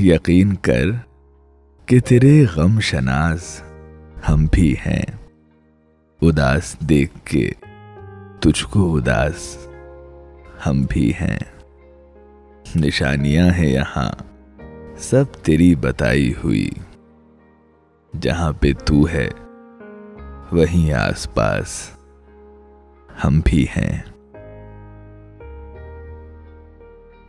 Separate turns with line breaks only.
یقین کر کہ تیرے غم شناس ہم بھی ہیں۔ اداس دیکھ کے تجھ کو اداس ہم بھی ہیں۔ نشانیاں ہیں یہاں، سب تیری بتائی ہوئی۔ جہاں پہ تو ہے، وہیں آس پاس ہم بھی ہیں۔